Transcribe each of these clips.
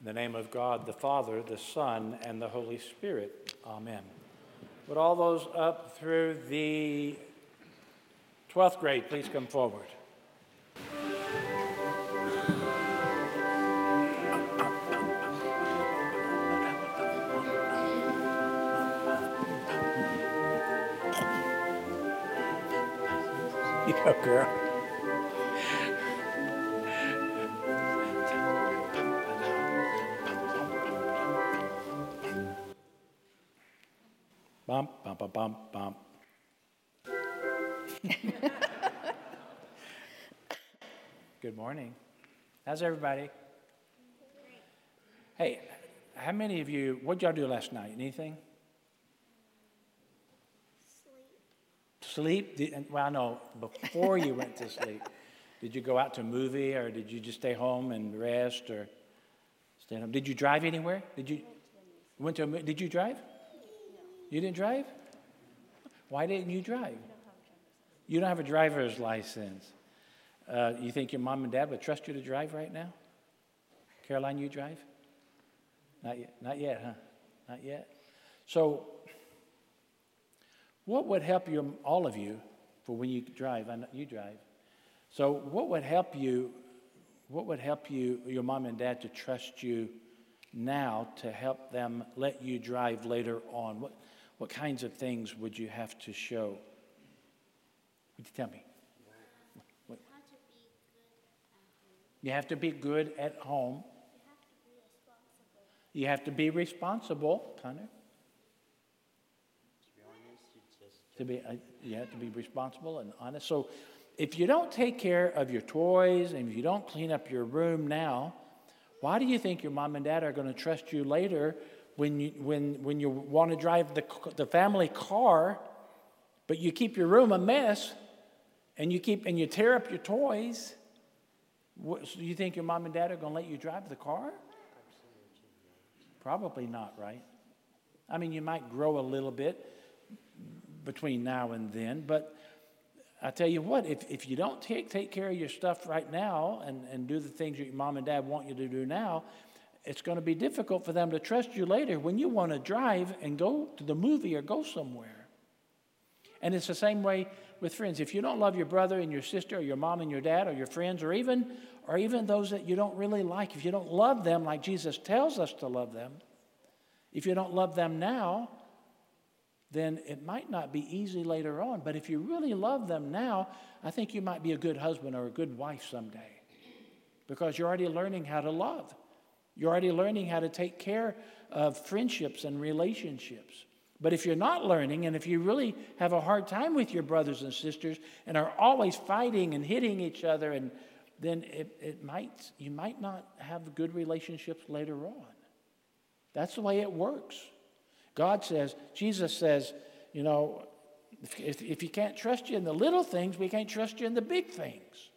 In the name of God, the Father, the Son, and the Holy Spirit. Amen. Would all those up through the 12th grade please come forward? You girl. Bump, bump, bump. Good morning. How's everybody? Hey, how many of you, what'd y'all do last night? Anything? Sleep? Did, well, no, before you went to sleep, did you go out to a movie or did you just stay home and rest or stay home? Did you drive anywhere? Did you? Went to a, did you drive? You didn't drive? Why didn't you drive? You don't have a driver's license. Uh, you think your mom and dad would trust you to drive right now? Caroline, you drive? Not yet. Not yet, huh? Not yet. So, what would help you, all of you, for when you drive? I know you drive. So, what would help you? What would help you, your mom and dad, to trust you now to help them let you drive later on? What, what kinds of things would you have to show? Would you tell me? You have to be good at home. You have to be responsible, Connor. To be, uh, you have to be responsible and honest. So, if you don't take care of your toys and if you don't clean up your room now, why do you think your mom and dad are going to trust you later when you, when, when you want to drive the, the family car, but you keep your room a mess and you keep and you tear up your toys? What, so you think your mom and dad are going to let you drive the car? Probably not, right? I mean, you might grow a little bit between now and then, but I tell you what, if, if you don't take, take care of your stuff right now and, and do the things that your mom and dad want you to do now, it's going to be difficult for them to trust you later when you want to drive and go to the movie or go somewhere. And it's the same way with friends. If you don't love your brother and your sister or your mom and your dad or your friends or even or even those that you don't really like, if you don't love them like Jesus tells us to love them, if you don't love them now, then it might not be easy later on. But if you really love them now, I think you might be a good husband or a good wife someday because you're already learning how to love. You're already learning how to take care of friendships and relationships. But if you're not learning, and if you really have a hard time with your brothers and sisters and are always fighting and hitting each other, and then it, it might, you might not have good relationships later on. That's the way it works. God says, Jesus says, you know, if, if you can't trust you in the little things, we can't trust you in the big things.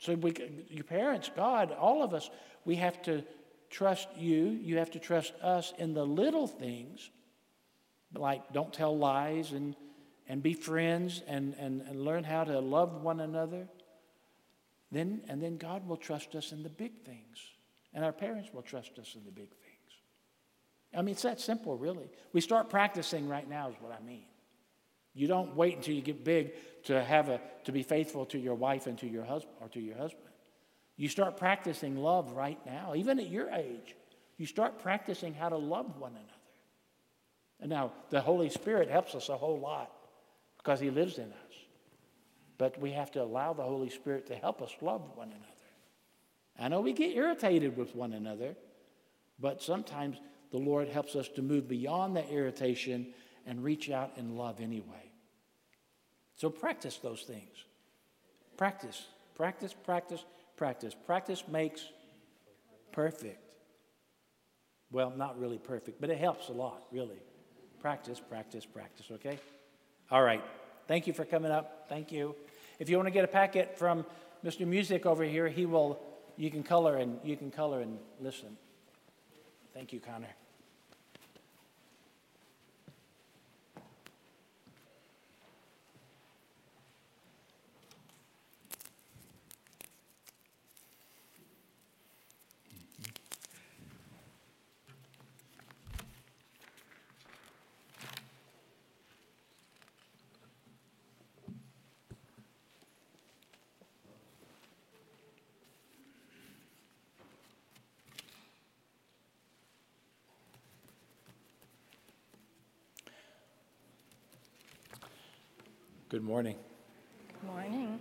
So we, your parents, God, all of us, we have to trust you. You have to trust us in the little things, like don't tell lies and, and be friends and, and, and learn how to love one another. Then, and then God will trust us in the big things. And our parents will trust us in the big things. I mean, it's that simple, really. We start practicing right now, is what I mean. You don't wait until you get big to have a to be faithful to your wife and to your husband or to your husband. You start practicing love right now, even at your age. You start practicing how to love one another. And now the Holy Spirit helps us a whole lot because He lives in us. But we have to allow the Holy Spirit to help us love one another. I know we get irritated with one another, but sometimes the Lord helps us to move beyond that irritation and reach out and love anyway. So practice those things. Practice, practice, practice, practice. Practice makes perfect. Well, not really perfect, but it helps a lot, really. Practice, practice, practice, okay? All right. Thank you for coming up. Thank you. If you want to get a packet from Mr. Music over here, he will you can color and you can color and listen. Thank you, Connor. Good morning. Good morning.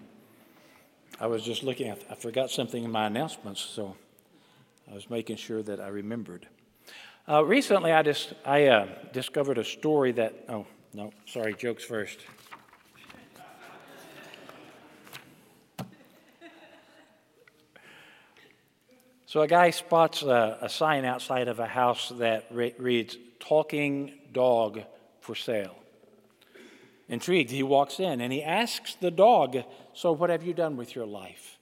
I was just looking, at I forgot something in my announcements, so I was making sure that I remembered. Uh, recently, I just I uh, discovered a story that. Oh no, sorry, jokes first. So a guy spots a, a sign outside of a house that re- reads "Talking Dog for Sale." Intrigued, he walks in and he asks the dog, So, what have you done with your life?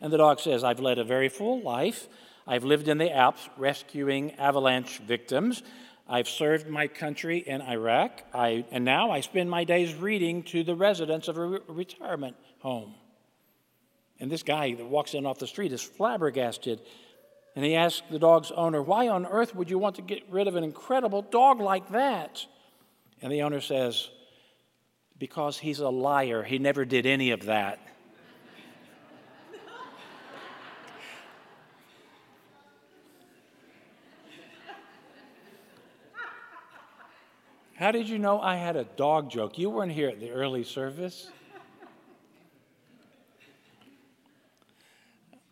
And the dog says, I've led a very full life. I've lived in the Alps rescuing avalanche victims. I've served my country in Iraq. I, and now I spend my days reading to the residents of a re- retirement home. And this guy that walks in off the street is flabbergasted. And he asks the dog's owner, Why on earth would you want to get rid of an incredible dog like that? And the owner says, because he's a liar. He never did any of that. How did you know I had a dog joke? You weren't here at the early service.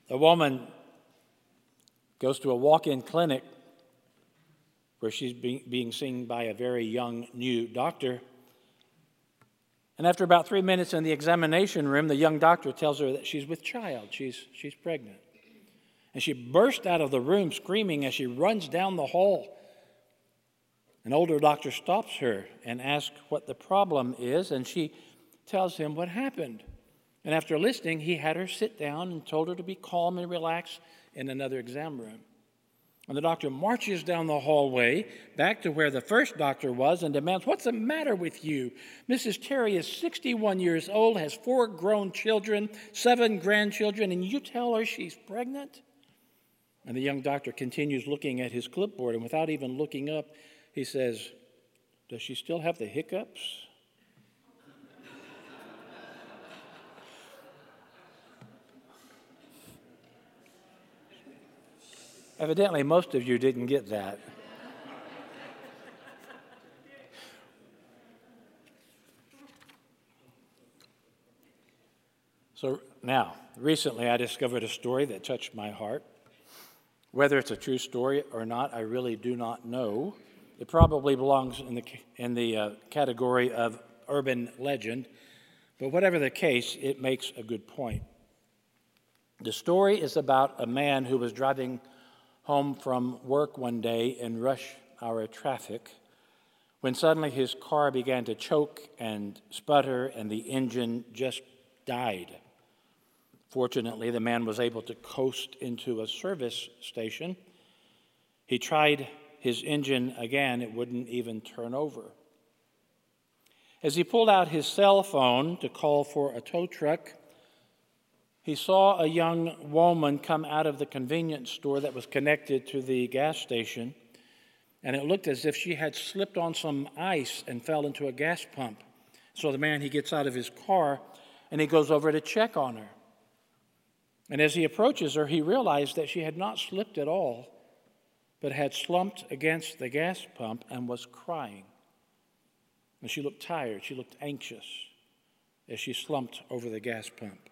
A woman goes to a walk in clinic where she's being seen by a very young new doctor. And after about three minutes in the examination room, the young doctor tells her that she's with child, she's, she's pregnant. And she bursts out of the room screaming as she runs down the hall. An older doctor stops her and asks what the problem is, and she tells him what happened. And after listening, he had her sit down and told her to be calm and relax in another exam room. And the doctor marches down the hallway back to where the first doctor was and demands, What's the matter with you? Mrs. Terry is 61 years old, has four grown children, seven grandchildren, and you tell her she's pregnant? And the young doctor continues looking at his clipboard, and without even looking up, he says, Does she still have the hiccups? Evidently, most of you didn't get that. so now, recently I discovered a story that touched my heart. Whether it's a true story or not, I really do not know. It probably belongs in the, in the uh, category of urban legend, but whatever the case, it makes a good point. The story is about a man who was driving home from work one day in rush hour traffic when suddenly his car began to choke and sputter and the engine just died. Fortunately, the man was able to coast into a service station. He tried his engine again, it wouldn't even turn over. As he pulled out his cell phone to call for a tow truck, he saw a young woman come out of the convenience store that was connected to the gas station, and it looked as if she had slipped on some ice and fell into a gas pump. So the man, he gets out of his car and he goes over to check on her. And as he approaches her, he realized that she had not slipped at all, but had slumped against the gas pump and was crying. And she looked tired, she looked anxious as she slumped over the gas pump.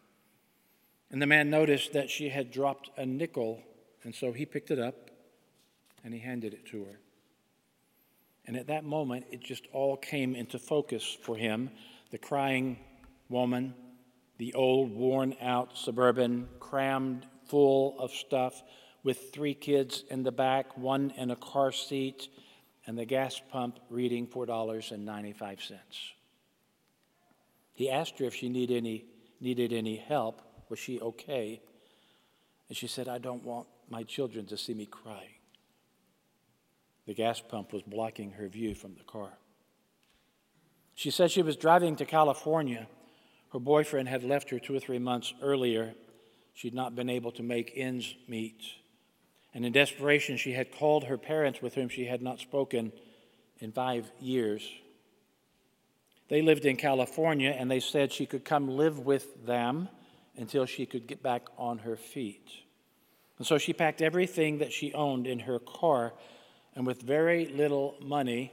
And the man noticed that she had dropped a nickel, and so he picked it up and he handed it to her. And at that moment, it just all came into focus for him the crying woman, the old, worn out suburban, crammed full of stuff, with three kids in the back, one in a car seat, and the gas pump reading $4.95. He asked her if she needed any, needed any help, was she okay? And she said, I don't want my children to see me crying. The gas pump was blocking her view from the car. She said she was driving to California. Her boyfriend had left her two or three months earlier. She'd not been able to make ends meet. And in desperation, she had called her parents, with whom she had not spoken in five years. They lived in California, and they said she could come live with them until she could get back on her feet. And so she packed everything that she owned in her car, and with very little money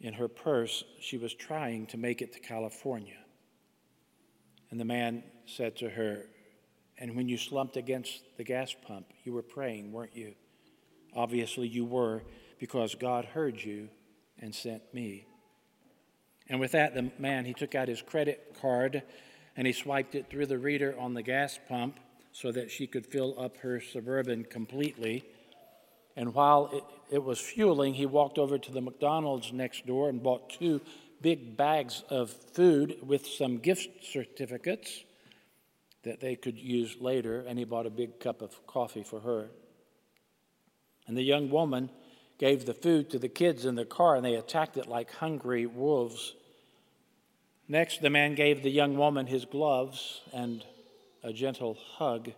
in her purse, she was trying to make it to California. And the man said to her, And when you slumped against the gas pump, you were praying, weren't you? Obviously, you were, because God heard you and sent me. And with that, the man, he took out his credit card and he swiped it through the reader on the gas pump so that she could fill up her suburban completely. And while it, it was fueling, he walked over to the McDonald's next door and bought two big bags of food with some gift certificates that they could use later, and he bought a big cup of coffee for her. And the young woman gave the food to the kids in the car, and they attacked it like hungry wolves. Next, the man gave the young woman his gloves and a gentle hug,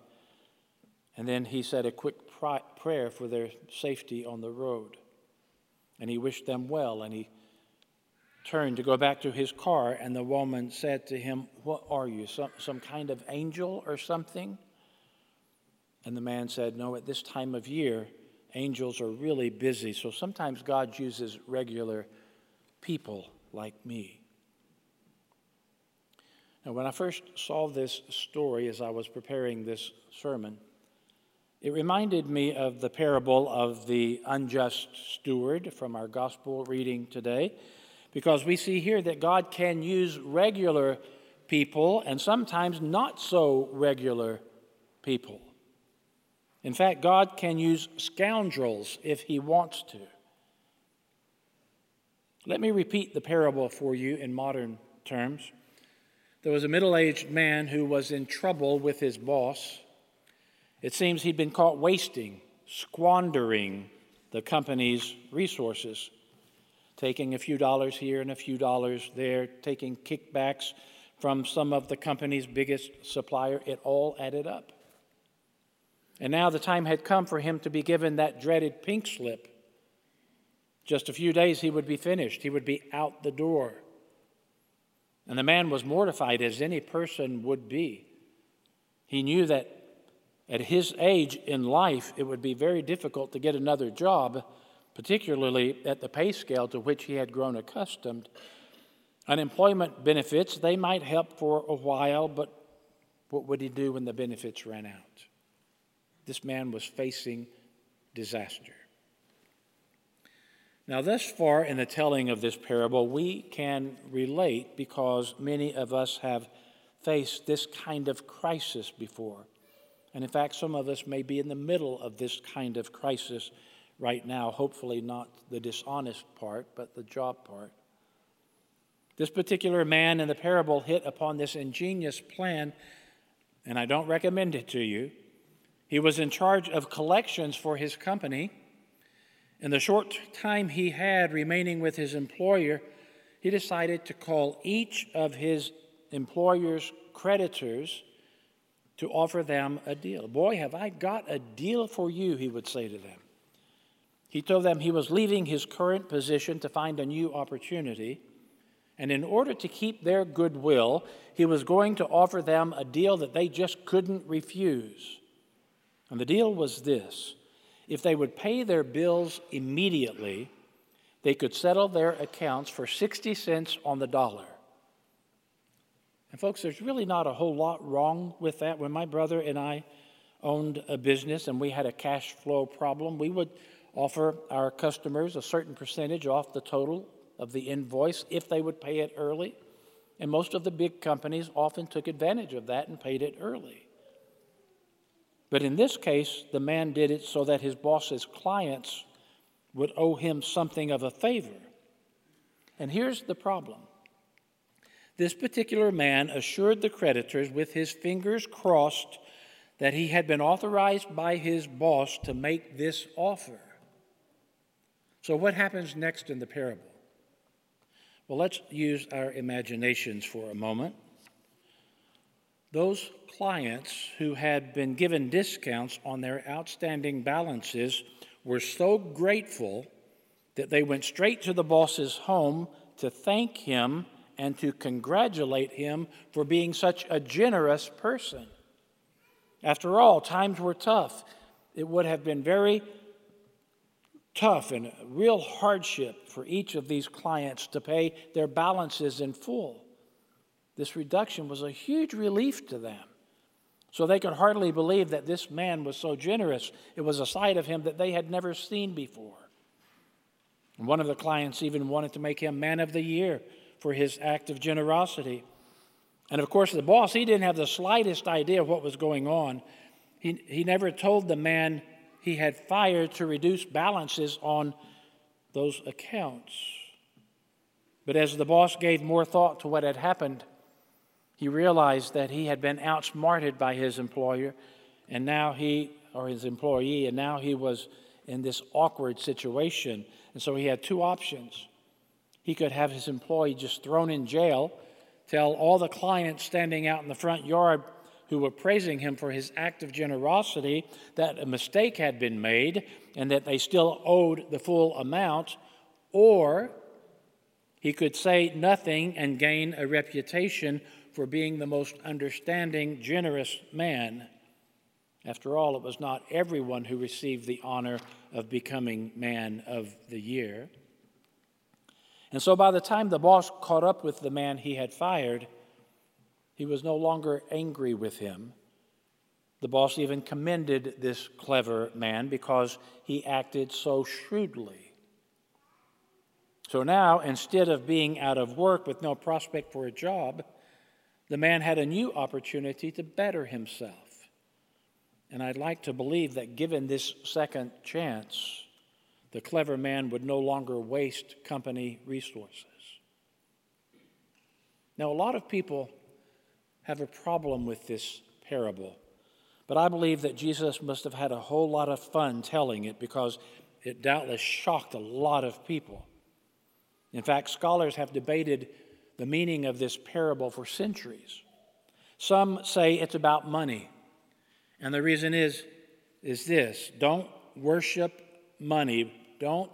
and then he said a quick prayer for their safety on the road. And he wished them well, and he turned to go back to his car, and the woman said to him, What are you, some, some kind of angel or something? And the man said, No, at this time of year, angels are really busy, so sometimes God uses regular people like me. Now, when I first saw this story as I was preparing this sermon, it reminded me of the parable of the unjust steward from our gospel reading today because we see here that God can use regular people and sometimes not so regular people. In fact, God can use scoundrels if He wants to. Let me repeat the parable for you in modern terms. There was a middle aged man who was in trouble with his boss. It seems he'd been caught wasting, squandering the company's resources taking a few dollars here and a few dollars there, taking kickbacks from some of the company's biggest supplier. It all added up. And now the time had come for him to be given that dreaded pink slip. Just a few days, he would be finished. He would be out the door. And the man was mortified as any person would be. He knew that at his age in life, it would be very difficult to get another job particularly at the pay scale to which he had grown accustomed. Unemployment benefits, they might help for a while, but what would he do when the benefits ran out? This man was facing disaster. Now, thus far in the telling of this parable, we can relate because many of us have faced this kind of crisis before. And in fact, some of us may be in the middle of this kind of crisis right now, hopefully not the dishonest part, but the job part. This particular man in the parable hit upon this ingenious plan, and I don't recommend it to you. He was in charge of collections for his company. In the short time he had remaining with his employer, he decided to call each of his employer's creditors to offer them a deal. Boy, have I got a deal for you, he would say to them. He told them he was leaving his current position to find a new opportunity. And in order to keep their goodwill, he was going to offer them a deal that they just couldn't refuse. And the deal was this if they would pay their bills immediately, they could settle their accounts for 60 cents on the dollar. And, folks, there's really not a whole lot wrong with that. When my brother and I owned a business and we had a cash flow problem, we would offer our customers a certain percentage off the total of the invoice if they would pay it early. And most of the big companies often took advantage of that and paid it early. But in this case, the man did it so that his boss's clients would owe him something of a favor. And here's the problem this particular man assured the creditors with his fingers crossed that he had been authorized by his boss to make this offer. So, what happens next in the parable? Well, let's use our imaginations for a moment. Those clients who had been given discounts on their outstanding balances were so grateful that they went straight to the boss's home to thank him and to congratulate him for being such a generous person. After all, times were tough. It would have been very tough and real hardship for each of these clients to pay their balances in full. This reduction was a huge relief to them. So they could hardly believe that this man was so generous. It was a side of him that they had never seen before. And one of the clients even wanted to make him man of the year for his act of generosity. And of course, the boss, he didn't have the slightest idea what was going on. He, he never told the man he had fired to reduce balances on those accounts. But as the boss gave more thought to what had happened, he realized that he had been outsmarted by his employer, and now he, or his employee, and now he was in this awkward situation. And so he had two options. He could have his employee just thrown in jail, tell all the clients standing out in the front yard who were praising him for his act of generosity that a mistake had been made and that they still owed the full amount, or he could say nothing and gain a reputation for being the most understanding, generous man. After all, it was not everyone who received the honor of becoming man of the year. And so by the time the boss caught up with the man he had fired, he was no longer angry with him. The boss even commended this clever man because he acted so shrewdly. So now, instead of being out of work with no prospect for a job, the man had a new opportunity to better himself. And I'd like to believe that given this second chance, the clever man would no longer waste company resources. Now, a lot of people have a problem with this parable, but I believe that Jesus must have had a whole lot of fun telling it because it doubtless shocked a lot of people. In fact, scholars have debated the meaning of this parable for centuries. Some say it's about money. And the reason is, is this don't worship money. Don't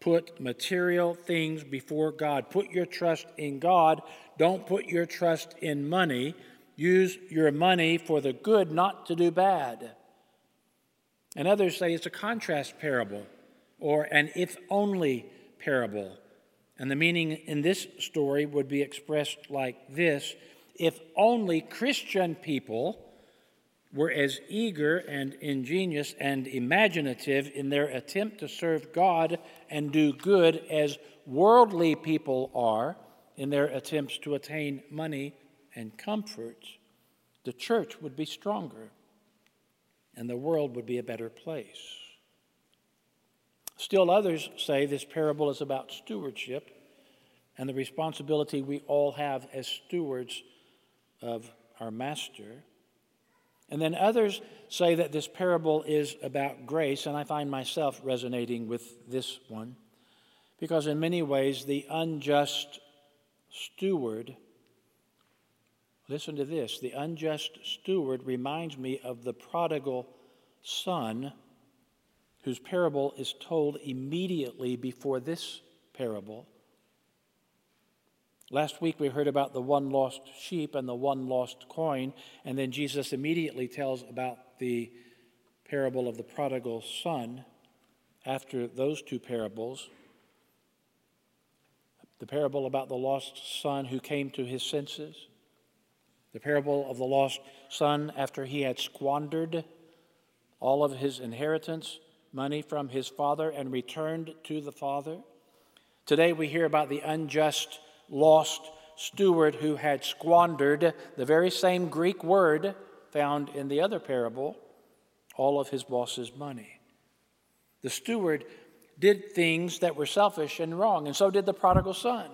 put material things before God. Put your trust in God. Don't put your trust in money. Use your money for the good, not to do bad. And others say it's a contrast parable or an if only parable. And the meaning in this story would be expressed like this if only Christian people were as eager and ingenious and imaginative in their attempt to serve God and do good as worldly people are in their attempts to attain money and comfort, the church would be stronger and the world would be a better place. Still, others say this parable is about stewardship and the responsibility we all have as stewards of our master. And then others say that this parable is about grace, and I find myself resonating with this one because, in many ways, the unjust steward, listen to this, the unjust steward reminds me of the prodigal son whose parable is told immediately before this parable. Last week we heard about the one lost sheep and the one lost coin, and then Jesus immediately tells about the parable of the prodigal son after those two parables. The parable about the lost son who came to his senses, the parable of the lost son after he had squandered all of his inheritance, money from his father, and returned to the father. Today we hear about the unjust lost steward who had squandered the very same Greek word found in the other parable, all of his boss's money. The steward did things that were selfish and wrong, and so did the prodigal son.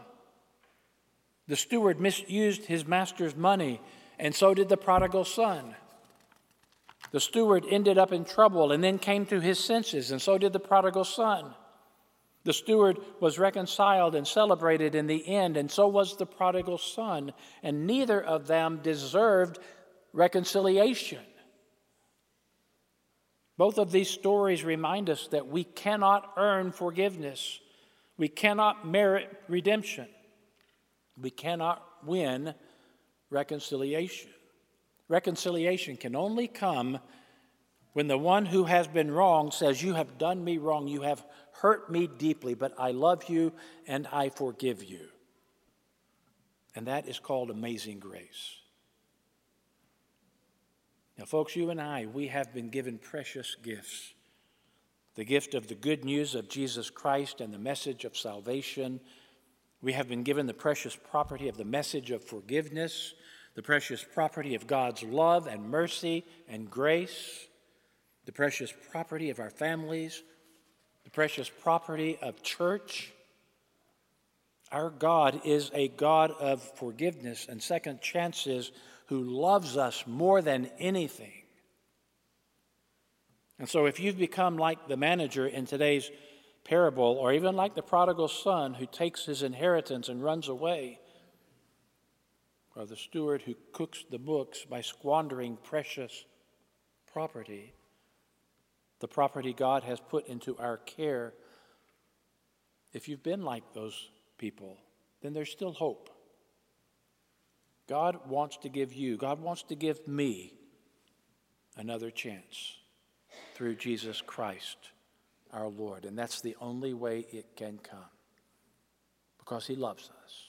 The steward misused his master's money, and so did the prodigal son. The steward ended up in trouble and then came to his senses, and so did the prodigal son. The steward was reconciled and celebrated in the end, and so was the prodigal son, and neither of them deserved reconciliation. Both of these stories remind us that we cannot earn forgiveness, we cannot merit redemption, we cannot win reconciliation. Reconciliation can only come when the one who has been wrong says, You have done me wrong, you have hurt me deeply, but I love you and I forgive you. And that is called amazing grace. Now, folks, you and I, we have been given precious gifts the gift of the good news of Jesus Christ and the message of salvation. We have been given the precious property of the message of forgiveness, the precious property of God's love and mercy and grace, the precious property of our families, the precious property of church. Our God is a God of forgiveness and second chances who loves us more than anything. And so, if you've become like the manager in today's parable, or even like the prodigal son who takes his inheritance and runs away, or the steward who cooks the books by squandering precious property, the property God has put into our care, if you've been like those people, then there's still hope. God wants to give you, God wants to give me another chance through Jesus Christ our Lord. And that's the only way it can come because He loves us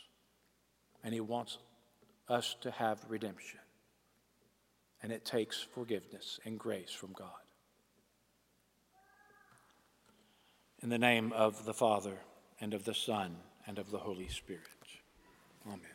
and He wants us to have redemption. And it takes forgiveness and grace from God. In the name of the Father, and of the Son, and of the Holy Spirit. Amen.